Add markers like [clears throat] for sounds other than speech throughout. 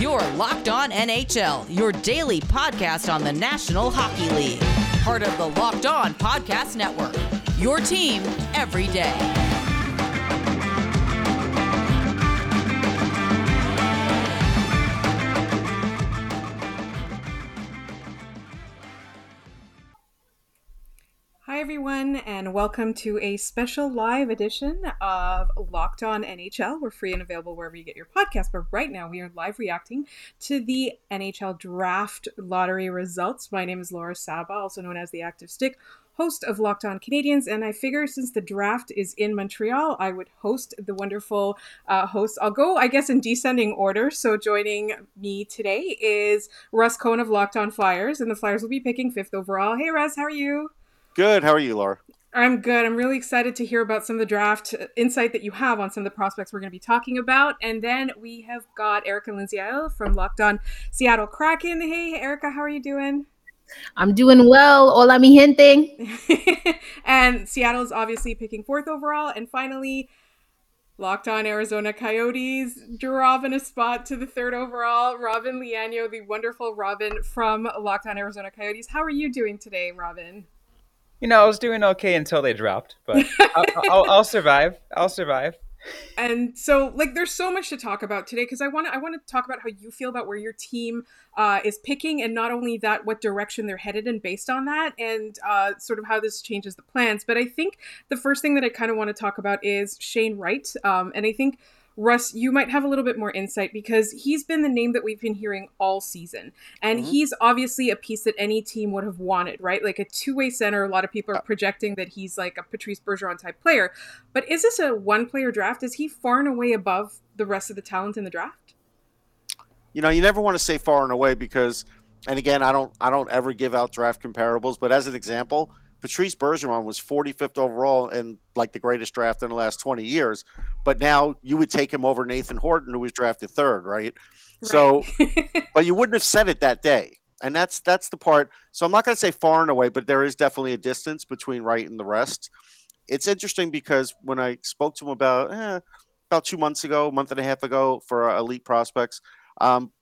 Your Locked On NHL, your daily podcast on the National Hockey League. Part of the Locked On Podcast Network. Your team every day. Everyone, and welcome to a special live edition of Locked On NHL. We're free and available wherever you get your podcast, but right now we are live reacting to the NHL draft lottery results. My name is Laura Saba, also known as the Active Stick, host of Locked On Canadiens, and I figure since the draft is in Montreal, I would host the wonderful uh, hosts. I'll go, I guess, in descending order. So joining me today is Russ Cohen of Locked On Flyers, and the Flyers will be picking fifth overall. Hey, Russ, how are you? Good. How are you, Laura? I'm good. I'm really excited to hear about some of the draft insight that you have on some of the prospects we're going to be talking about. And then we have got Erica Lindsay from Locked On Seattle Kraken. Hey, Erica, how are you doing? I'm doing well. Hola, mi gente. [laughs] and Seattle's obviously picking fourth overall. And finally, Locked on Arizona Coyotes, dropping a spot to the third overall. Robin Leano, the wonderful Robin from Locked on Arizona Coyotes. How are you doing today, Robin? You know, I was doing okay until they dropped, but [laughs] I'll, I'll, I'll survive. I'll survive and so like there's so much to talk about today because i want to i want to talk about how you feel about where your team uh, is picking and not only that what direction they're headed in based on that and uh, sort of how this changes the plans but i think the first thing that i kind of want to talk about is shane wright um, and i think Russ, you might have a little bit more insight because he's been the name that we've been hearing all season. And mm-hmm. he's obviously a piece that any team would have wanted, right? Like a two way center. A lot of people are projecting that he's like a Patrice Bergeron type player. But is this a one player draft? Is he far and away above the rest of the talent in the draft? You know, you never want to say far and away because, and again, I don't, I don't ever give out draft comparables. But as an example, Patrice Bergeron was 45th overall in like the greatest draft in the last 20 years, but now you would take him over Nathan Horton, who was drafted third, right? right. So, [laughs] but you wouldn't have said it that day, and that's that's the part. So I'm not going to say far and away, but there is definitely a distance between Wright and the rest. It's interesting because when I spoke to him about eh, about two months ago, a month and a half ago for uh, elite prospects, um,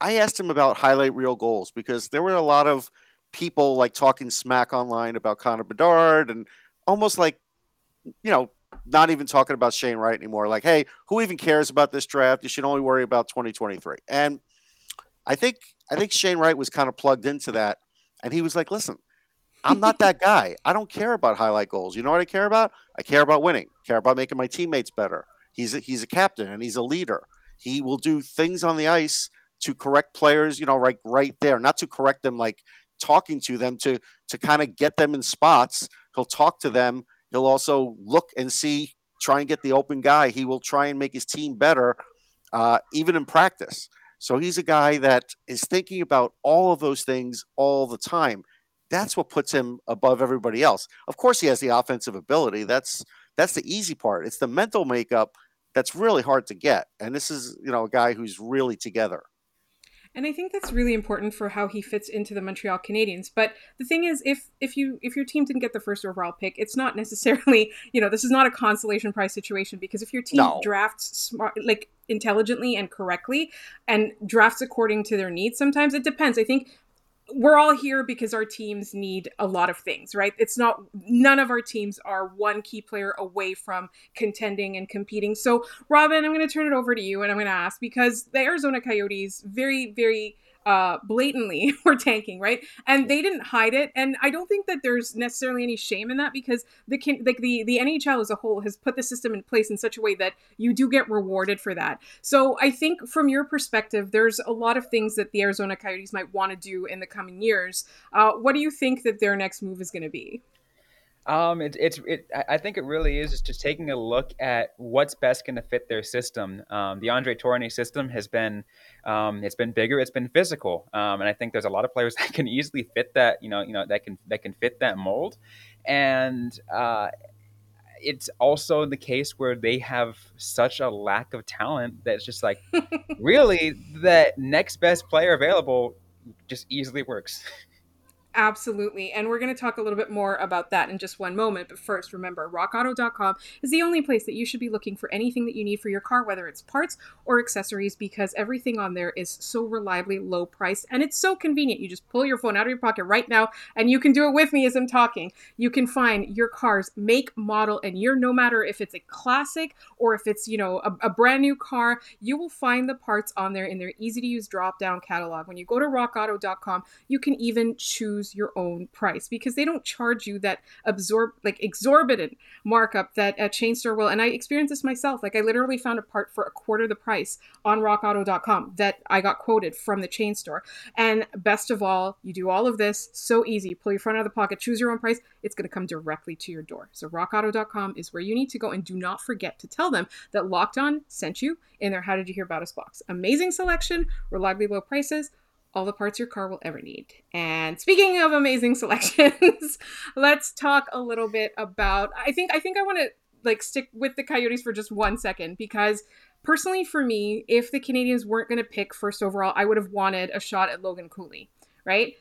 I asked him about highlight reel goals because there were a lot of people like talking smack online about Connor Bedard and almost like, you know, not even talking about Shane Wright anymore. Like, hey, who even cares about this draft? You should only worry about 2023. And I think I think Shane Wright was kind of plugged into that, and he was like, listen. I'm not that guy. I don't care about highlight goals. You know what I care about? I care about winning. care about making my teammates better. He's a, he's a captain and he's a leader. He will do things on the ice to correct players, you know, right right there, not to correct them like talking to them to to kind of get them in spots. He'll talk to them. He'll also look and see, try and get the open guy. He will try and make his team better, uh, even in practice. So he's a guy that is thinking about all of those things all the time. That's what puts him above everybody else. Of course, he has the offensive ability. That's that's the easy part. It's the mental makeup that's really hard to get. And this is, you know, a guy who's really together. And I think that's really important for how he fits into the Montreal Canadiens. But the thing is, if if you if your team didn't get the first overall pick, it's not necessarily [laughs] you know this is not a consolation prize situation because if your team no. drafts smart like intelligently and correctly and drafts according to their needs, sometimes it depends. I think we're all here because our teams need a lot of things, right? It's not none of our teams are one key player away from contending and competing. So, Robin, I'm going to turn it over to you and I'm going to ask because the Arizona Coyotes very very uh, blatantly [laughs] were tanking, right? And they didn't hide it. And I don't think that there's necessarily any shame in that because the can like the the NHL as a whole has put the system in place in such a way that you do get rewarded for that. So I think from your perspective, there's a lot of things that the Arizona Coyotes might want to do in the coming years. Uh, what do you think that their next move is going to be? Um, it, it's it. I think it really is just taking a look at what's best going to fit their system. Um, the Andre Tourigny system has been, um, it's been bigger, it's been physical, um, and I think there's a lot of players [laughs] that can easily fit that. You know, you know that can that can fit that mold, and uh, it's also the case where they have such a lack of talent that it's just like, [laughs] really, the next best player available just easily works. [laughs] Absolutely. And we're going to talk a little bit more about that in just one moment. But first, remember, rockauto.com is the only place that you should be looking for anything that you need for your car, whether it's parts or accessories, because everything on there is so reliably low priced and it's so convenient. You just pull your phone out of your pocket right now and you can do it with me as I'm talking. You can find your car's make, model, and year, no matter if it's a classic or if it's, you know, a, a brand new car, you will find the parts on there in their easy to use drop down catalog. When you go to rockauto.com, you can even choose your own price because they don't charge you that absorb like exorbitant markup that a chain store will. And I experienced this myself. Like I literally found a part for a quarter the price on rockauto.com that I got quoted from the chain store. And best of all, you do all of this so easy. Pull your phone out of the pocket, choose your own price. It's going to come directly to your door. So rockauto.com is where you need to go and do not forget to tell them that Locked On sent you in their How Did You Hear About Us box. Amazing selection, reliably low prices all the parts your car will ever need. And speaking of amazing [laughs] selections, let's talk a little bit about I think I think I want to like stick with the Coyotes for just one second because personally for me, if the Canadiens weren't going to pick first overall, I would have wanted a shot at Logan Cooley, right?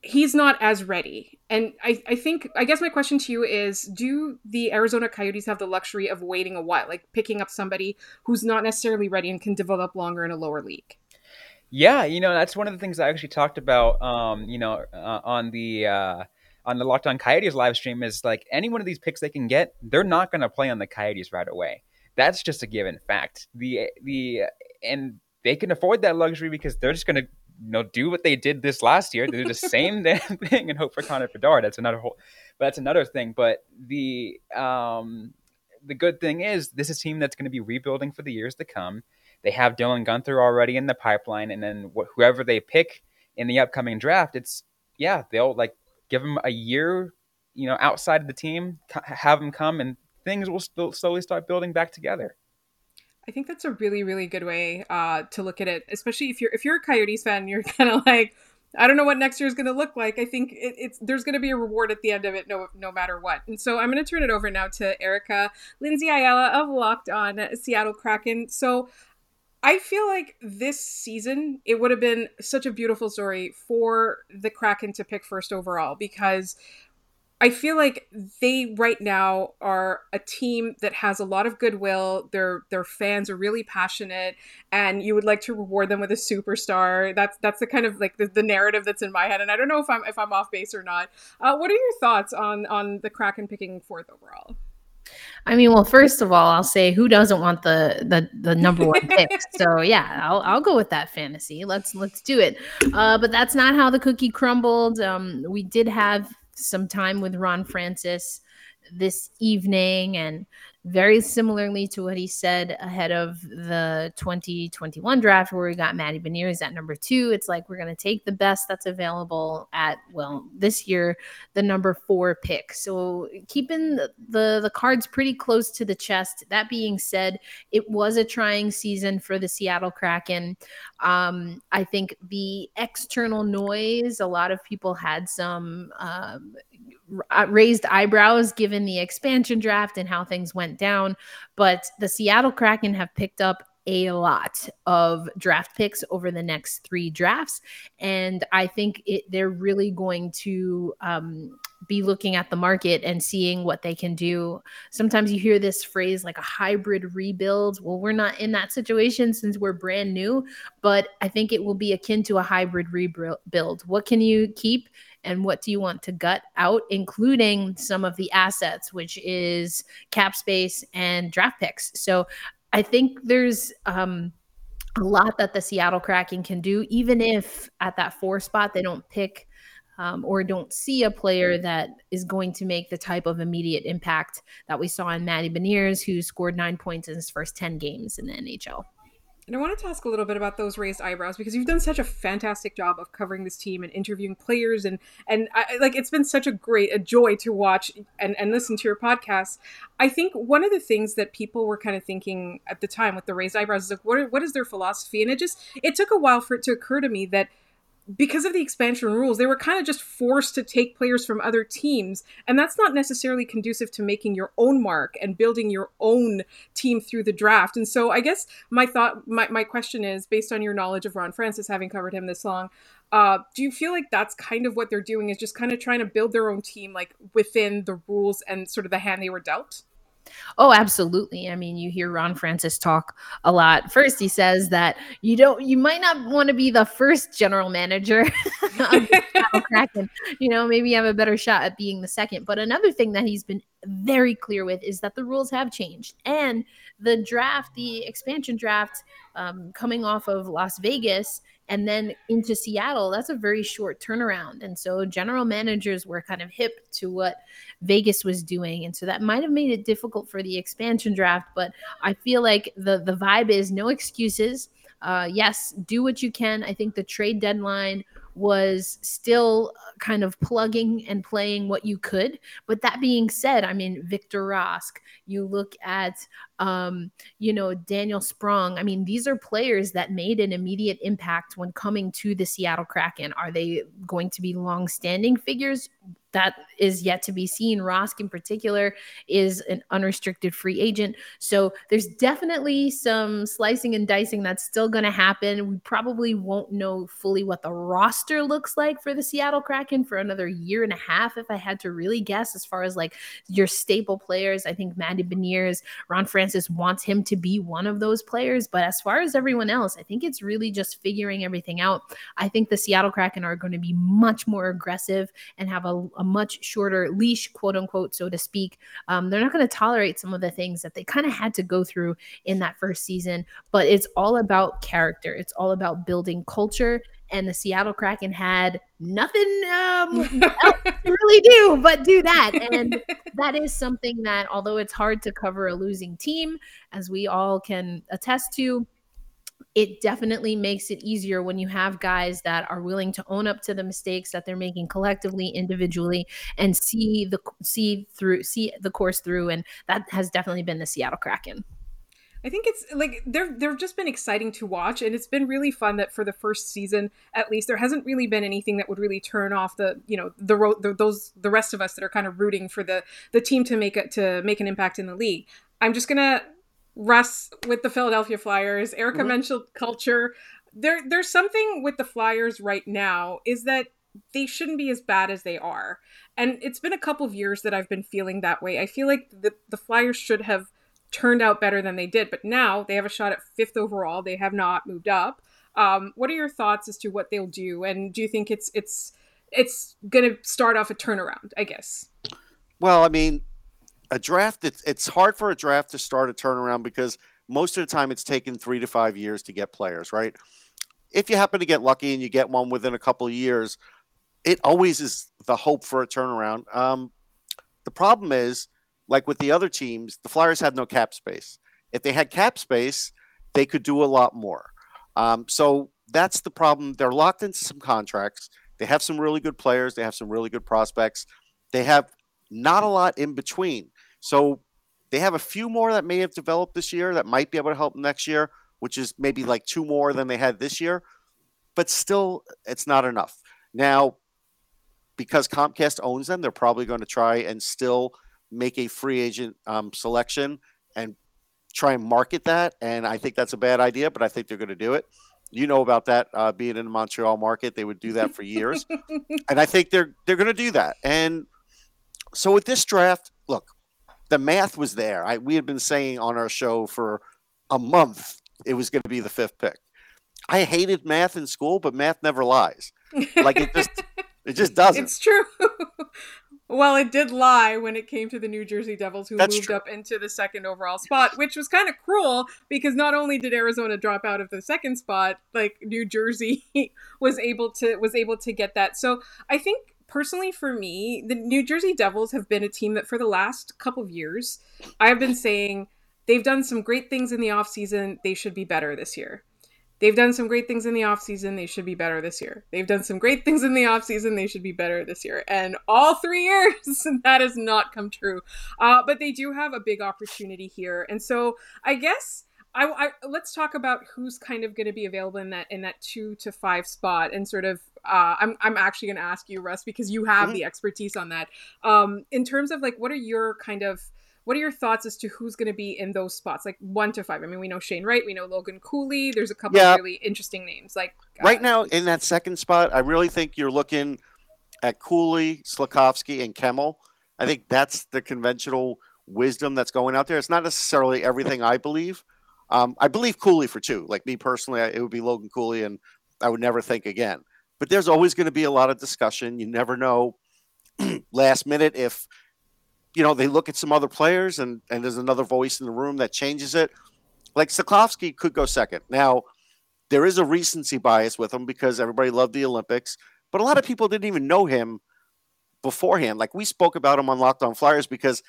He's not as ready. And I, I think, I guess my question to you is do the Arizona Coyotes have the luxury of waiting a while, like picking up somebody who's not necessarily ready and can develop longer in a lower league? Yeah, you know that's one of the things I actually talked about. Um, you know, uh, on the uh, on the Locked On Coyotes live stream is like any one of these picks they can get, they're not going to play on the Coyotes right away. That's just a given fact. The the and they can afford that luxury because they're just going to you know do what they did this last year. They do the same [laughs] damn thing and hope for Connor Bedard. That's another whole. But that's another thing. But the um the good thing is this is a team that's going to be rebuilding for the years to come they have Dylan Guenther already in the pipeline, and then wh- whoever they pick in the upcoming draft, it's yeah, they'll like give them a year, you know, outside of the team, have them come, and things will still slowly start building back together. I think that's a really, really good way uh, to look at it, especially if you're if you're a Coyotes fan, you're [laughs] kind of like, I don't know what next year is going to look like. I think it, it's there's going to be a reward at the end of it, no no matter what. And so I'm going to turn it over now to Erica Lindsay Ayala of Locked On Seattle Kraken. So I feel like this season it would have been such a beautiful story for the Kraken to pick first overall because I feel like they right now are a team that has a lot of goodwill. Their their fans are really passionate, and you would like to reward them with a superstar. That's that's the kind of like the, the narrative that's in my head. And I don't know if I'm if I'm off base or not. Uh, what are your thoughts on on the Kraken picking fourth overall? I mean, well, first of all, I'll say who doesn't want the the, the number one pick? [laughs] so yeah, I'll, I'll go with that fantasy. Let's let's do it. Uh, but that's not how the cookie crumbled. Um, we did have some time with Ron Francis this evening, and very similarly to what he said ahead of the 2021 draft, where we got Matty Beniers at number two. It's like we're going to take the best that's available at, well, this year, the number four pick. So keeping the, the, the cards pretty close to the chest. That being said, it was a trying season for the Seattle Kraken. Um, I think the external noise, a lot of people had some um, uh, raised eyebrows given the expansion draft and how things went down. But the Seattle Kraken have picked up a lot of draft picks over the next three drafts. And I think it, they're really going to um, be looking at the market and seeing what they can do. Sometimes you hear this phrase like a hybrid rebuild. Well, we're not in that situation since we're brand new, but I think it will be akin to a hybrid rebuild. What can you keep? and what do you want to gut out, including some of the assets, which is cap space and draft picks. So I think there's um, a lot that the Seattle Kraken can do, even if at that four spot they don't pick. Um, or don't see a player that is going to make the type of immediate impact that we saw in Matty Beniers, who scored nine points in his first 10 games in the NHL. And I wanted to ask a little bit about those raised eyebrows because you've done such a fantastic job of covering this team and interviewing players and and I, like it's been such a great a joy to watch and and listen to your podcast. I think one of the things that people were kind of thinking at the time with the raised eyebrows is like what what is their philosophy? And it just it took a while for it to occur to me that because of the expansion rules, they were kind of just forced to take players from other teams. And that's not necessarily conducive to making your own mark and building your own team through the draft. And so I guess my thought, my, my question is based on your knowledge of Ron Francis, having covered him this long, uh, do you feel like that's kind of what they're doing is just kind of trying to build their own team like within the rules and sort of the hand they were dealt? Oh, absolutely. I mean, you hear Ron Francis talk a lot. First, he says that you don't, you might not want to be the first general manager [laughs] [laughs] Kraken. You know, maybe you have a better shot at being the second. But another thing that he's been very clear with is that the rules have changed and the draft, the expansion draft, um, coming off of Las Vegas and then into Seattle, that's a very short turnaround. And so general managers were kind of hip to what Vegas was doing. And so that might have made it difficult for the expansion draft. But I feel like the the vibe is no excuses. Uh, yes, do what you can. I think the trade deadline was still kind of plugging and playing what you could. But that being said, I mean, Victor Rask, you look at, um, you know, Daniel Sprong. I mean, these are players that made an immediate impact when coming to the Seattle Kraken. Are they going to be long standing figures? That is yet to be seen. Rask, in particular, is an unrestricted free agent. So there's definitely some slicing and dicing that's still going to happen. We probably won't know fully what the roster looks like for the Seattle Kraken for another year and a half, if I had to really guess, as far as like your staple players. I think Matty Beniers, Ron Francis wants him to be one of those players. But as far as everyone else, I think it's really just figuring everything out. I think the Seattle Kraken are going to be much more aggressive and have a a much shorter leash, quote unquote, so to speak. Um, they're not going to tolerate some of the things that they kind of had to go through in that first season, but it's all about character. It's all about building culture. And the Seattle Kraken had nothing um, [laughs] else to really do but do that. And that is something that, although it's hard to cover a losing team, as we all can attest to, it definitely makes it easier when you have guys that are willing to own up to the mistakes that they're making collectively individually and see the see through see the course through and that has definitely been the Seattle Kraken. I think it's like they're they've just been exciting to watch, and it's been really fun that for the first season, at least, there hasn't really been anything that would really turn off the you know the, the those the rest of us that are kind of rooting for the the team to make it to make an impact in the league. I'm just gonna Russ with the Philadelphia Flyers, Erica mm-hmm. mentioned culture. There, there's something with the Flyers right now is that they shouldn't be as bad as they are. And it's been a couple of years that I've been feeling that way. I feel like the, the Flyers should have turned out better than they did, but now they have a shot at fifth overall. They have not moved up. Um, what are your thoughts as to what they'll do? And do you think it's it's it's going to start off a turnaround? I guess. Well, I mean, a draft it's, it's hard for a draft to start a turnaround because most of the time it's taken three to five years to get players right? If you happen to get lucky and you get one within a couple of years it always is the hope for a turnaround. Um, the problem is like with the other teams the flyers have no cap space. If they had cap space they could do a lot more. Um, so that's the problem. They're locked into some contracts. They have some really good players. They have some really good prospects. They have not a lot in between so they have a few more that may have developed this year that might be able to help next year, which is maybe like two more than they had this year. But still, it's not enough. Now, because Comcast owns them, they're probably going to try and still make a free agent um, selection and try and market that. And I think that's a bad idea, but I think they're going to do it. You know about that uh, being in the Montreal market; they would do that for years, [laughs] and I think they're they're going to do that. And so with this draft, look, the math was there. I, we had been saying on our show for a month it was going to be the fifth pick. I hated math in school, but math never lies. Like it just [laughs] it just doesn't. It's true. well, it did lie when it came to the New Jersey Devils, who That's moved true. up into the second overall spot, which was kind of cruel because not only did Arizona drop out of the second spot, like New Jersey [laughs] was able to was able to get that. So I think personally for me, the New Jersey Devils have been a team that for the last couple of years, I have been saying they've done some great things in the offseason. They should be better this year. They've done some great things in the offseason. They should be better this year. They've done some great things in the offseason. They should be better this year. And all three years, [laughs] that has not come true. Uh, but they do have a big opportunity here. And so I guess I, I, let's talk about who's kind of going to be available in that in that two to five spot, and sort of. Uh, I'm I'm actually going to ask you, Russ, because you have mm-hmm. the expertise on that. Um, in terms of like, what are your kind of what are your thoughts as to who's going to be in those spots, like one to five? I mean, we know Shane Wright, we know Logan Cooley. There's a couple yeah. of really interesting names. Like uh, right now in that second spot, I really think you're looking at Cooley, Slafkovsky, and Kemell. I think that's the conventional wisdom that's going out there. It's not necessarily everything I believe. Um, I believe Cooley for two. Like me personally, it would be Logan Cooley, and I would never think again. But there's always going to be a lot of discussion. You never know [clears throat] last minute if you know they look at some other players and and there's another voice in the room that changes it. Like Slafkovsky could go second. Now there is a recency bias with him because everybody loved the Olympics, but a lot of people didn't even know him beforehand. Like we spoke about him on Locked On Flyers because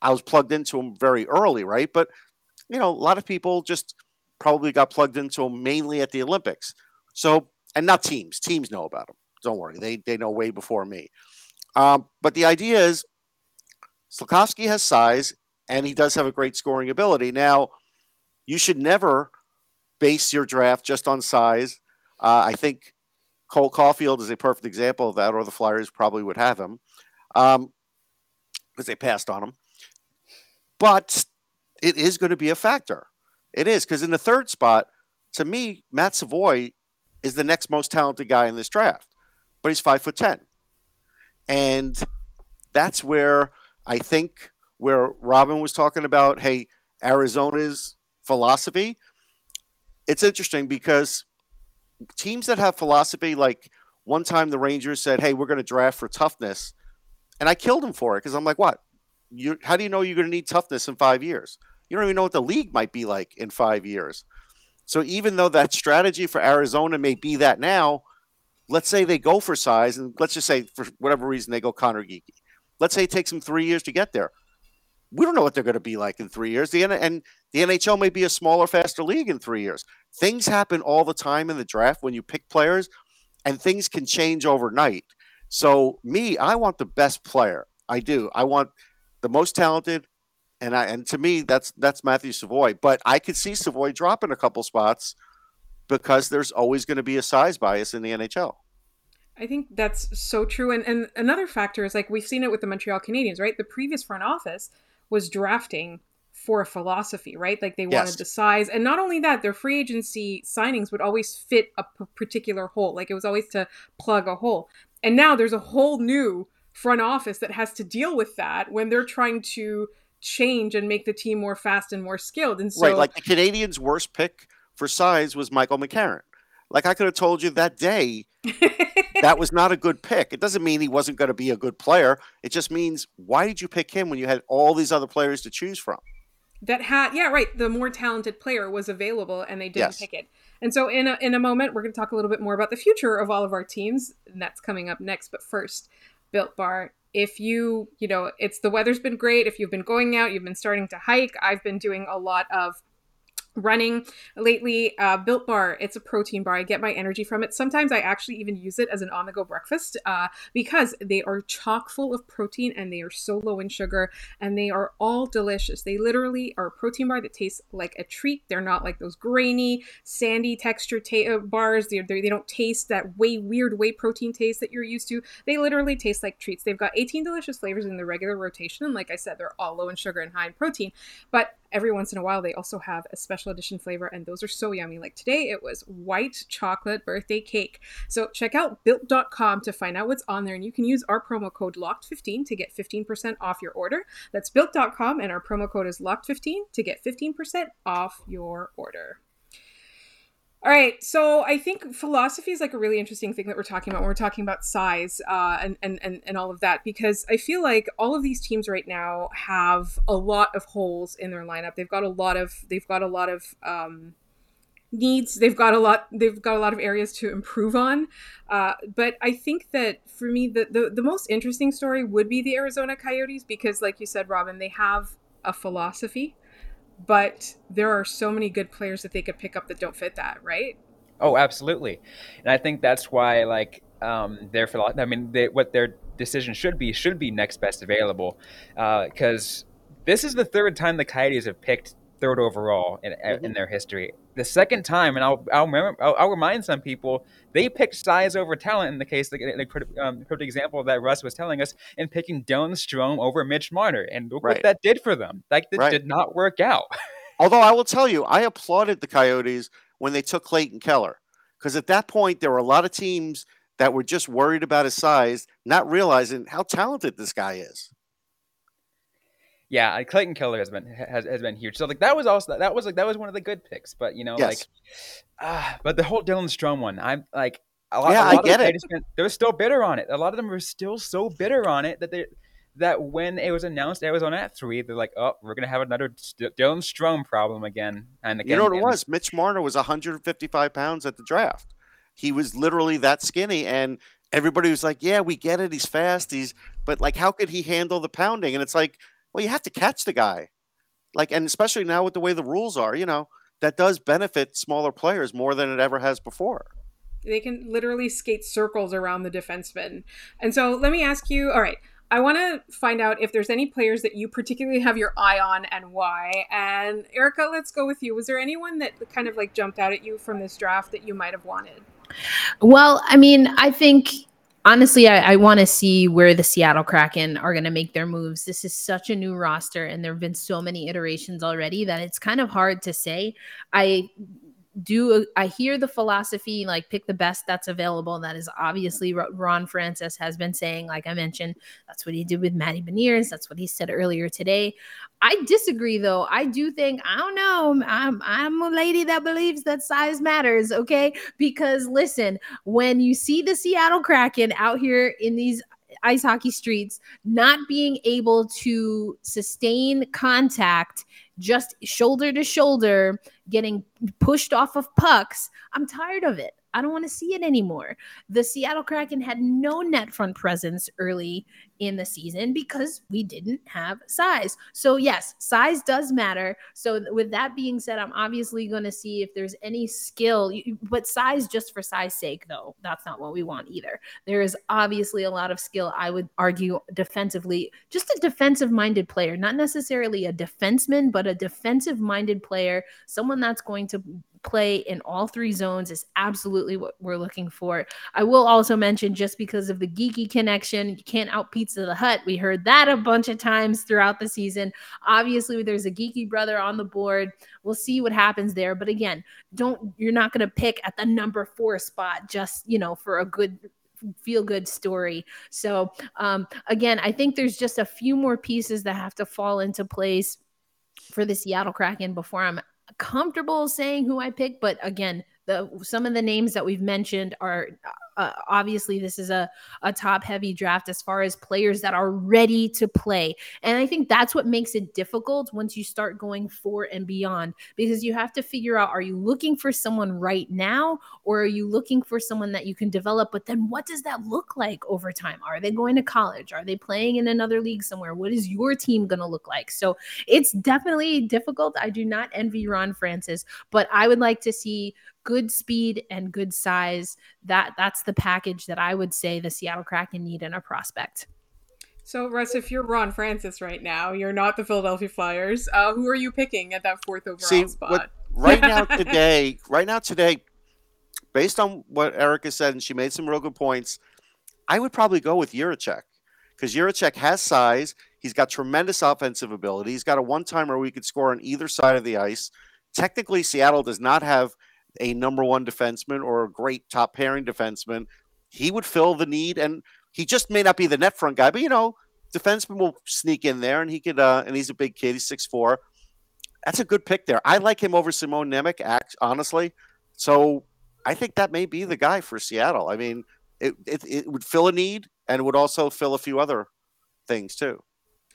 I was plugged into him very early, right? But you know, a lot of people just probably got plugged into him mainly at the Olympics. So, and not teams. Teams know about him. Don't worry, they they know way before me. Um, but the idea is, Slafkovsky has size, and he does have a great scoring ability. Now, you should never base your draft just on size. Uh, I think Cole Caufield is a perfect example of that, or the Flyers probably would have him because um, they passed on him. But it is going to be a factor. It is because in the third spot, to me, Matt Savoie is the next most talented guy in this draft, but he's five foot ten, and that's where I think where Robin was talking about, hey, Arizona's philosophy. It's interesting because teams that have philosophy, like one time the Rangers said, "Hey, we're going to draft for toughness," and I killed him for it because I'm like, "What? You? How do you know you're going to need toughness in five years?" You don't even know what the league might be like in five years. So even though that strategy for Arizona may be that now, let's say they go for size, and let's just say for whatever reason they go Conor Geekie. Let's say it takes them three years to get there. We don't know what they're going to be like in three years. The and the NHL may be a smaller, faster league in three years. Things happen all the time in the draft when you pick players, and things can change overnight. So me, I want the best player. I do. I want the most talented, and I and to me that's that's Matthew Savoie. But I could see Savoie dropping a couple spots because there's always going to be a size bias in the NHL. I think that's so true. And and another factor is like we've seen it with the Montreal Canadiens, right? The previous front office was drafting for a philosophy, right? Like they wanted yes. the size. And not only that, their free agency signings would always fit a p- particular hole. Like it was always to plug a hole. And now there's a whole new front office that has to deal with that when they're trying to change and make the team more fast and more skilled. And so, right, like the Canadiens' worst pick for size was Michael McCarron. Like I could have told you that day, [laughs] that was not a good pick. It doesn't mean he wasn't going to be a good player. It just means why did you pick him when you had all these other players to choose from? That had yeah right. The more talented player was available, and they didn't yes. pick it. And so in a, in a moment, we're going to talk a little bit more about the future of all of our teams, and that's coming up next. But first, Built Bar if you, you know, it's the weather's been great. If you've been going out, you've been starting to hike. I've been doing a lot of running lately uh, built bar it's a protein bar. I get my energy from it. Sometimes i actually even use it as an on-the-go breakfast uh, because they are chock full of protein and they are so low in sugar and they are all delicious. They literally are a protein bar that tastes like a treat. They're not like those grainy sandy texture ta- uh, bars. They're, they're, they do not taste that way weird whey protein taste that you're used to. They literally taste like treats. They've got 18 delicious flavors in the regular rotation. And like i said they're all low in sugar and high in protein. But every once in a while they also have a special edition flavor and those are so yummy. Like today it was white chocolate birthday cake. So check out built.com to find out what's on there and you can use our promo code locked15 to get 15% off your order. That's built.com and our promo code is locked15 to get 15% off your order all right, so I think philosophy is like a really interesting thing that we're talking about when we're talking about size uh, and, and, and, and all of that, because I feel like all of these teams right now have a lot of holes in their lineup. They've got a lot of they've got a lot of um, needs. They've got a lot they've got a lot of areas to improve on. Uh, but I think that for me, the, the the most interesting story would be the Arizona Coyotes because, like you said, Robin, they have a philosophy but there are so many good players that they could pick up that don't fit that, right? Oh, absolutely. And I think that's why, like, um, their philosophy, I mean, they, what their decision should be should be next best available, because uh, this is the third time the Coyotes have picked third overall in, Mhm. in their history. The second time, and I'll I'll remember I'll, I'll remind some people they picked size over talent in the case the, the crit- um, example that Russ was telling us in picking Dylan Strome over Mitch Marner, and look Right. what that did for them. Like that Right. did not work out. [laughs] Although I will tell you, I applauded the Coyotes when they took Clayton Keller because at that point there were a lot of teams that were just worried about his size, not realizing how talented this guy is. Yeah, Clayton Keller has been has, has been huge. So like that was also that was like that was one of the good picks. But you know Yes. like, ah, but the whole Dylan Strome one, I'm like. A lot, Yeah, a I lot get of it. They just been, they're still bitter on it. A lot of them are still so bitter on it that they that when it was announced Arizona at three, they're like, "Oh, we're gonna have another Dylan Strome problem again." And again, You know what it was? Mitch Marner was 155 pounds at the draft. He was literally that skinny, and everybody was like, "Yeah, we get it. He's fast. He's," but like, how could he handle the pounding? And it's like, well, you have to catch the guy, like, and especially now with the way the rules are, you know, that does benefit smaller players more than it ever has before. They can literally skate circles around the defenseman. And so let me ask you all right, I want to find out if there's any players that you particularly have your eye on and why. And Erica, let's go with you. Was there anyone that kind of like jumped out at you from this draft that you might have wanted? Well, I mean, I think honestly, I, I want to see where the Seattle Kraken are going to make their moves. This is such a new roster, and there have been so many iterations already that it's kind of hard to say. I do I hear the philosophy like pick the best that's available. And That is obviously what Ron Francis has been saying. Like I mentioned, that's what he did with Matty Beniers. That's what he said earlier today. I disagree though. I do think I don't know. I'm I'm a lady that believes that size matters. Okay, because listen, when you see the Seattle Kraken out here in these ice hockey streets not being able to sustain contact just shoulder to shoulder getting pushed off of pucks i'm tired of it i don't want to see it anymore. The seattle kraken had no net front presence early in the season because we didn't have size. So yes size does matter. So with that being said i'm obviously going to see if there's any skill. But size just for size sake though that's not what we want either. There is obviously a lot of skill, I would argue, defensively. Just a defensive minded player, not necessarily a defenseman, but a defensive minded player, someone that's going to play in all three zones is absolutely what we're looking for. I will also mention just because of the Geekie connection, you can't out pizza the hut. We heard that a bunch of times throughout the season. Obviously, there's a Geekie brother on the board. We'll see what happens there. But again, don't you're not going to pick at the number four spot just, you know, for a good feel good story. So, um, again, I think there's just a few more pieces that have to fall into place for the Seattle Kraken before I'm comfortable saying who I pick. But again, the some of the names that we've mentioned are uh, obviously this is a, a top heavy draft as far as players that are ready to play. And I think that's what makes it difficult once you start going for and beyond because you have to figure out are you looking for someone right now or are you looking for someone that you can develop? But then what does that look like over time? Are they going to college? Are they playing in another league somewhere? What is your team going to look like? So it's definitely difficult. I do not envy Ron Francis, but I would like to see good speed and good size. That that's the package that I would say the Seattle Kraken need in a prospect. So, Russ, if you're Ron Francis right now, you're not the Philadelphia Flyers. Uh, who are you picking at that fourth overall See, spot? what, right now [laughs] today, right now today, based on what Erica said, and she made some real good points, I would probably go with Jiricek because Jiricek has size. He's got tremendous offensive ability. He's got a one-timer where he could score on either side of the ice. Technically, Seattle does not have a number one defenseman or a great top pairing defenseman. He would fill the need, and he just may not be the net front guy, but you know, defenseman will sneak in there, and he could. Uh, and he's a big kid. He's six four. That's a good pick there. I like him over Simon Nemec, honestly. So I think that may be the guy for Seattle. I mean, it, it, it would fill a need and would also fill a few other things too.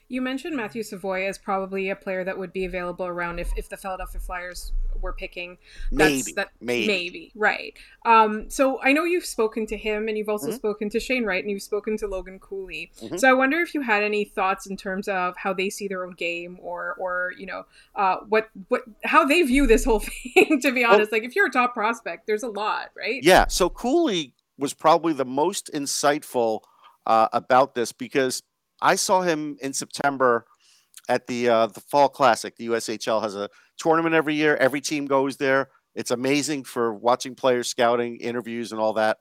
You mentioned Matthew Savoie as probably a player that would be available around if, if the Philadelphia Flyers were picking. Maybe, that, maybe. maybe, right. Um, so I know you've spoken to him and you've also Mhm. spoken to Shane Wright and you've spoken to Logan Cooley. Mhm. So I wonder if you had any thoughts in terms of how they see their own game or, or you know, uh, what, what, how they view this whole [laughs] thing. To be honest, like if you're a top prospect, there's a lot, right? Yeah. So Cooley was probably the most insightful uh, about this because I saw him in September at the uh, the Fall Classic. The USHL has a tournament every year. Every team goes there. It's amazing for watching players, scouting, interviews, and all that.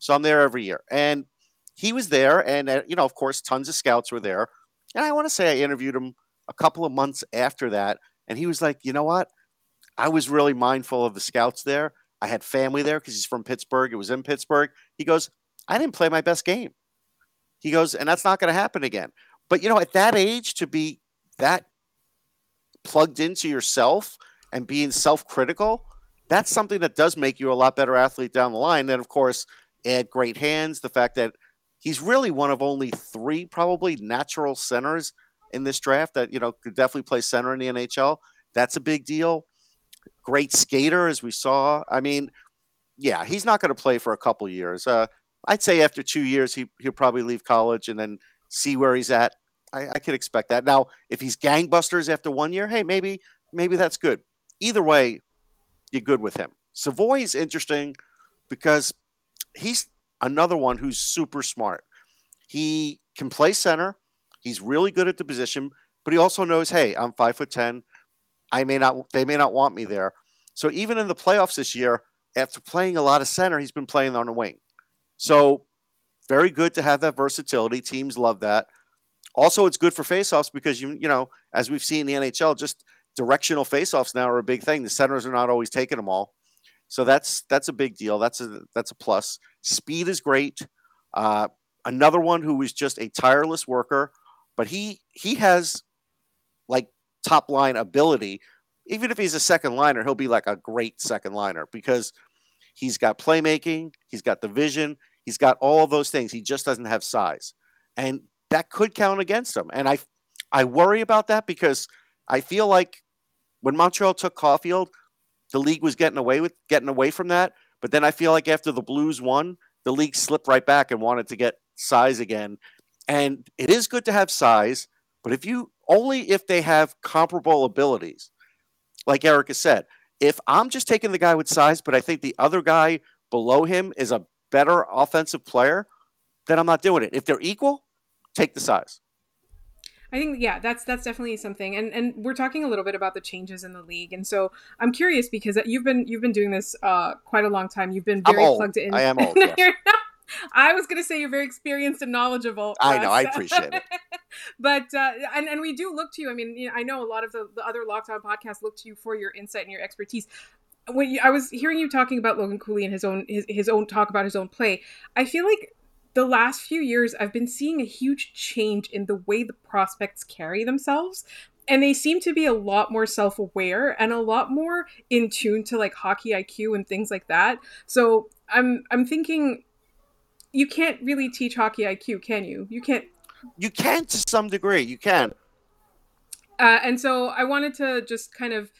So I'm there every year. And he was there. And, uh, you know, of course, tons of scouts were there. And I want to say I interviewed him a couple of months after that. And he was like, you know what? I was really mindful of the scouts there. I had family there because he's from Pittsburgh. It was in Pittsburgh. He goes, I didn't play my best game. He goes, and that's not going to happen again. But, you know, at that age, to be that plugged into yourself and being self critical, that's something that does make you a lot better athlete down the line. Then, of course, add great hands, the fact that he's really one of only three probably natural centers in this draft that, you know, could definitely play center in the NHL. That's a big deal. Great skater, as we saw. I mean, yeah, he's not going to play for a couple years. Uh, I'd say after two years, he, he'll probably leave college and then see where he's at. I, I could expect that. Now, if he's gangbusters after one year, hey, maybe maybe that's good. Either way, you're good with him. Savoie is interesting because he's another one who's super smart. He can play center. He's really good at the position, but he also knows, hey, I'm five foot ten. I may not. They may not want me there. So even in the playoffs this year, after playing a lot of center, he's been playing on the wing. So very good to have that versatility. Teams love that. Also, it's good for faceoffs because you you know, as we've seen in the NHL, just directional faceoffs now are a big thing. The centers are not always taking them all, so that's that's a big deal. That's a that's a plus. Speed is great. Uh, another one who is just a tireless worker, but he he has like top line ability. Even if he's a second liner, he'll be like a great second liner because he's got playmaking, he's got the vision, he's got all those things. He just doesn't have size, and that could count against him. And I I worry about that because I feel like when Montreal took Caufield, the league was getting away with getting away from that. But then I feel like after the Blues won, the league slipped right back and wanted to get size again. And it is good to have size, but if you only if they have comparable abilities, like Erica said, if I'm just taking the guy with size, but I think the other guy below him is a better offensive player, then I'm not doing it. If they're equal, take the size. I think yeah, that's that's definitely something. And and we're talking a little bit about the changes in the league. And so I'm curious because you've been you've been doing this uh quite a long time. You've been very plugged in. I am old. Yes. [laughs] I was going to say you're very experienced and knowledgeable. I know. I appreciate it. [laughs] but uh, and and we do look to you. I mean, you know, I know a lot of the, the other Locked On podcasts look to you for your insight and your expertise. When you, I was hearing you talking about Logan Cooley and his own his, his own talk about his own play, I feel like the last few years I've been seeing a huge change in the way the prospects carry themselves and they seem to be a lot more self-aware and a lot more in tune to like hockey IQ and things like that. So I'm I'm thinking you can't really teach hockey IQ, can you? You can't You can to some degree. You can. Uh, and so I wanted to just kind of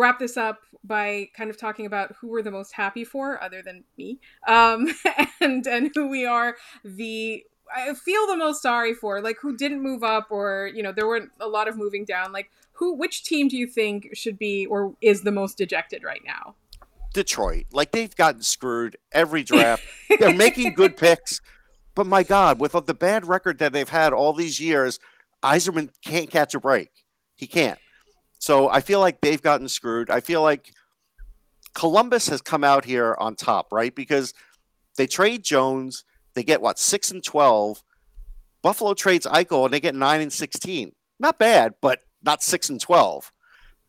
wrap this up by kind of talking about who we're the most happy for, other than me, um, [laughs] and and who we are the I feel the most sorry for, like who didn't move up, or you know there weren't a lot of moving down. Like who, which team do you think should be or is the most dejected right now? Detroit, like they've gotten screwed every draft. They're making good [laughs] picks, but my God, with the bad record that they've had all these years, Yzerman can't catch a break. He can't. So I feel like they've gotten screwed. I feel like Columbus has come out here on top, right? Because they trade Jones, they get what six and twelve. Buffalo trades Eichel and they get nine and sixteen. Not bad, but not six and twelve.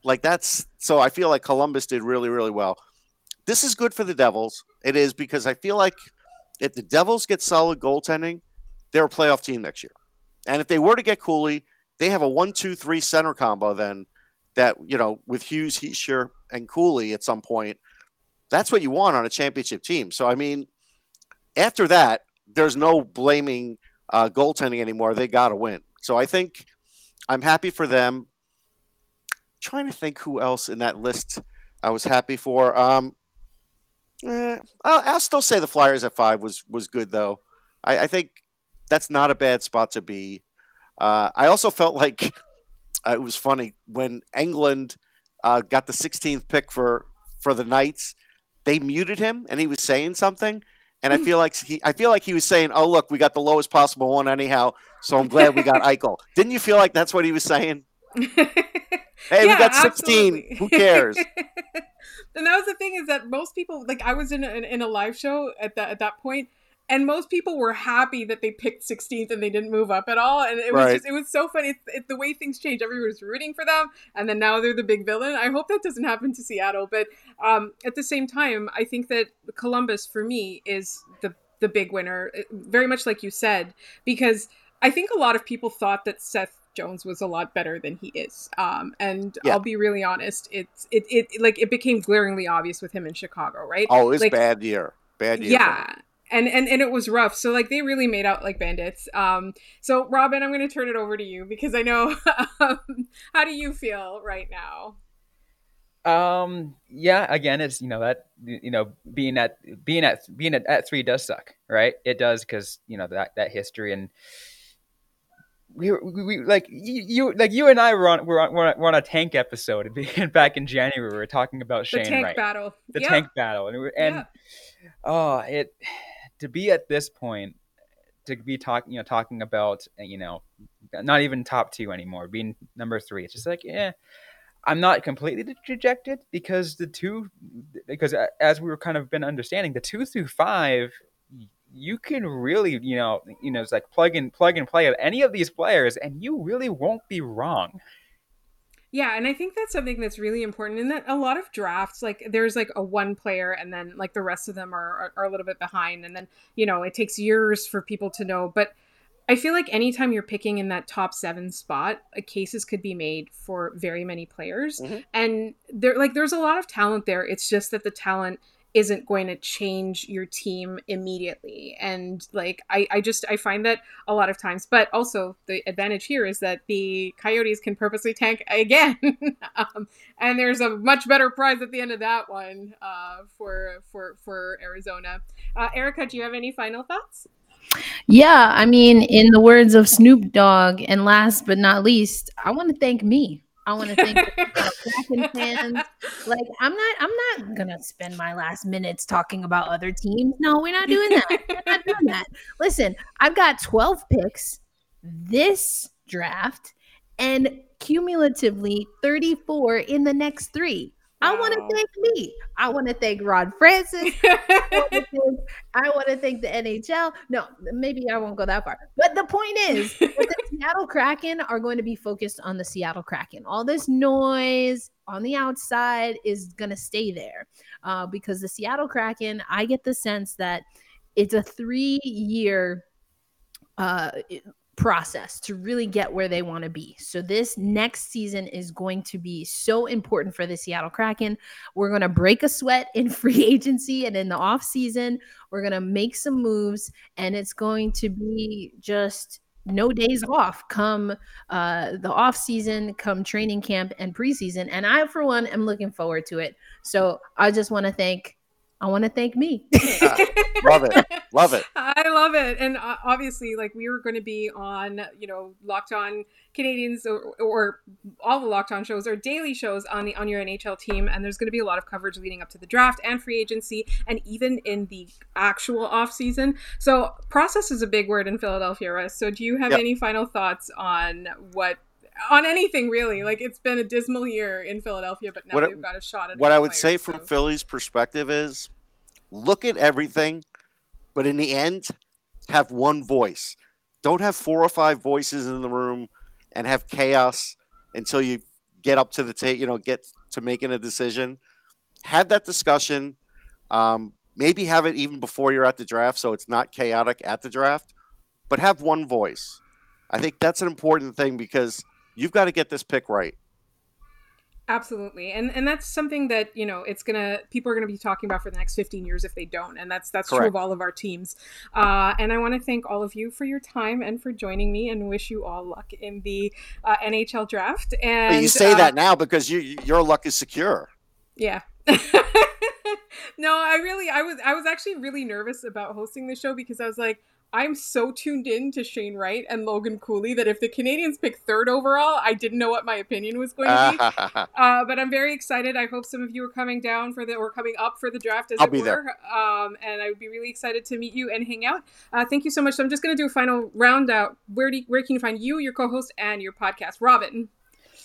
Like that's so. I feel like Columbus did really, really well. This is good for the Devils. It is because I feel like if the Devils get solid goaltending, they're a playoff team next year. And if they were to get Cooley, they have a one-two-three center combo then that you know with Hughes, Hischier, and Cooley at some point. That's what you want on a championship team. So I mean, after that, there's no blaming uh, goaltending anymore. They got to win. So I think I'm happy for them. trying to think who else in that list I was happy for. Um, eh, I'll, I'll, still say the Flyers at five was was good though. I, I think that's not a bad spot to be. Uh, I also felt like uh, it was funny when England uh, got the 16th pick for for the Knights. They muted him, and he was saying something. And I feel like he, I feel like he was saying, "Oh, look, we got the lowest possible one anyhow, so I'm glad we got [laughs] Eichel." Didn't you feel like that's what he was saying? [laughs] Hey, yeah, we got 16. Absolutely. Who cares? [laughs] and that was the thing is that most people like I was in a, in a live show at that at that point and most people were happy that they picked 16th and they didn't move up at all and it was right. just it was so funny it's, it's, the way things change everyone was rooting for them and then now they're the big villain i hope that doesn't happen to seattle but um, at the same time i think that columbus for me is the the big winner very much like you said because i think a lot of people thought that seth Jones was a lot better than he is. Um, and yeah. I'll be really honest, it's it, it like it became glaringly obvious with him in Chicago, right? Oh, it's like, bad year. Bad year. Yeah and and and it was rough. So like they really made out like bandits. Um so robin i'm going to turn it over to you because i know [laughs] um, how do you feel right now? Um yeah again it's you know that you know being at being at being at, at three does suck right? It does because you know that that history and we, we, we like you, you, like you and I were on we're on, we're on, we're on a tank episode [laughs] back in January. We were talking about the Shane tank Wright, battle, the yeah. tank battle, and, and yeah. oh, it to be at this point to be talking you know talking about you know not even top two anymore being number three it's just like yeah i'm not completely dejected because the two because as we were kind of been understanding the two through five you can really you know you know it's like plug and plug and play at any of these players and you really won't be wrong yeah, and I think that's something that's really important in that a lot of drafts, like there's like a one player and then like the rest of them are, are, are, a little bit behind. And then, you know, it takes years for people to know. But I feel like anytime you're picking in that top seven spot, uh, cases could be made for very many players. Mm-hmm. And there like there's a lot of talent there. It's just that the talent isn't going to change your team immediately. And like I, I just i find that a lot of times. But also the advantage here is that the coyotes can purposely tank again. [laughs] Um, and there's a much better prize at the end of that one uh, for for for arizona. Uh, erica do you have any final thoughts? Yeah i mean in the words of snoop dogg and last but not least i want to thank me I want to thank Kraken fans. Like, I'm not, I'm not gonna spend my last minutes talking about other teams. No, we're not doing that. we're not doing [laughs] that. Listen, I've got 12 picks this draft, and cumulatively 34 in the next three. I want to thank me. I want to thank Ron Francis. [laughs] I want to thank the NHL. No, maybe I won't go that far. But the point is, [laughs] the Seattle Kraken are going to be focused on the Seattle Kraken. All this noise on the outside is going to stay there uh, because the Seattle Kraken, I get the sense that it's a three year uh, process to really get where they want to be. So this next season is going to be so important for the Seattle Kraken. We're going to break a sweat in [laughs] free agency and in the off season. We're going to make some moves and it's going to be just no days off come uh, the off season, come training camp and preseason. And I, for one, am looking forward to it. So I just want to thank I want to thank me. [laughs] love it. Love it. [laughs] I love it. And uh, obviously, like we were going to be on, you know, Locked On Canadiens or, or, all the Locked On shows or daily shows on the on your NHL team. And there's going to be a lot of coverage leading up to the draft and free agency and even in the actual off season. So process is a big word in Philadelphia, Russ. So do you have yep. any final thoughts on what on anything really. Like it's been a dismal year in Philadelphia, but now what they've got a shot at. What I would say from so. Philly's perspective is, look at everything, but in the end, have one voice. Don't have four or five voices in the room and have chaos until you get up to the table. You know, get to making a decision. Have that discussion. Um, maybe have it even before you're at the draft, so it's not chaotic at the draft. But have one voice. I think that's an important thing because You've got to get this pick right. Absolutely. And and that's something that, you know, it's gonna people are gonna be talking about for the next 15 years if they don't. And that's that's Correct. true of all of our teams. Uh, and I want to thank all of you for your time and for joining me and wish you all luck in the uh, NHL draft. And but you say uh, that now because you your luck is secure. Yeah. [laughs] no, I really I was I was actually really nervous about hosting the show because I was like, I'm so tuned in to Shane Wright and Logan Cooley that if the Canadiens pick third overall, I didn't know what my opinion was going to be. [laughs] uh, but I'm very excited. I hope some of you are coming down for the or coming up for the draft as I'll it be were. There. Um, and I would be really excited to meet you and hang out. Uh, thank you so much. So I'm just going to do a final round out. Where do you, where can you find you, your co-host, and your podcast, Robin?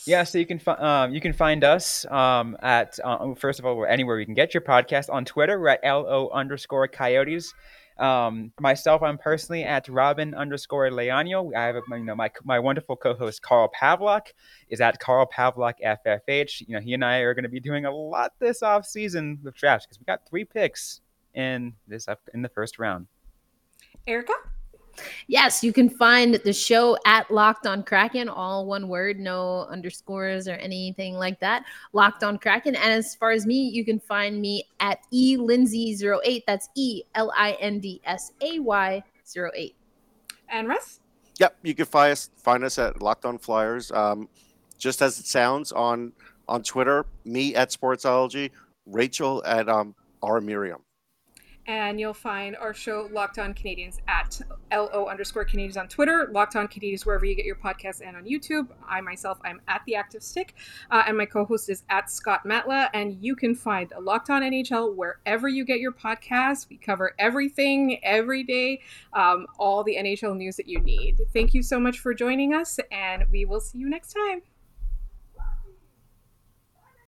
Yeah, so you can fi- um, you can find us um, at uh, first of all anywhere you can get your podcast on Twitter. We're at lo underscore coyotes. Um, myself, I'm personally at Robin underscore Leano. I have you know my my wonderful co-host Carl Pavlock is at Carl Pavlock FFH. You know he and I are going to be doing a lot this off season with drafts because we got three picks in this up in the first round. Erica. Yes, you can find the show at Locked on Kraken, all one word, no underscores or anything like that. Locked on Kraken. And as far as me, you can find me at E Lindsay08. That's E L I N D S A Y 08. And Russ? Yep, you can find us find us at Locked On Flyers. Um, just as it sounds on on Twitter, me at Sportsology, Rachel at um, R Miriam and you'll find our show Locked On Canadiens at LO underscore Canadiens on Twitter, Locked On Canadiens wherever you get your podcasts and on YouTube. I myself, I'm at The Active Stick, uh, and my co host is at Scott Matla. And you can find Locked On NHL wherever you get your podcasts. We cover everything every day, um, all the NHL news that you need. Thank you so much for joining us, and we will see you next time.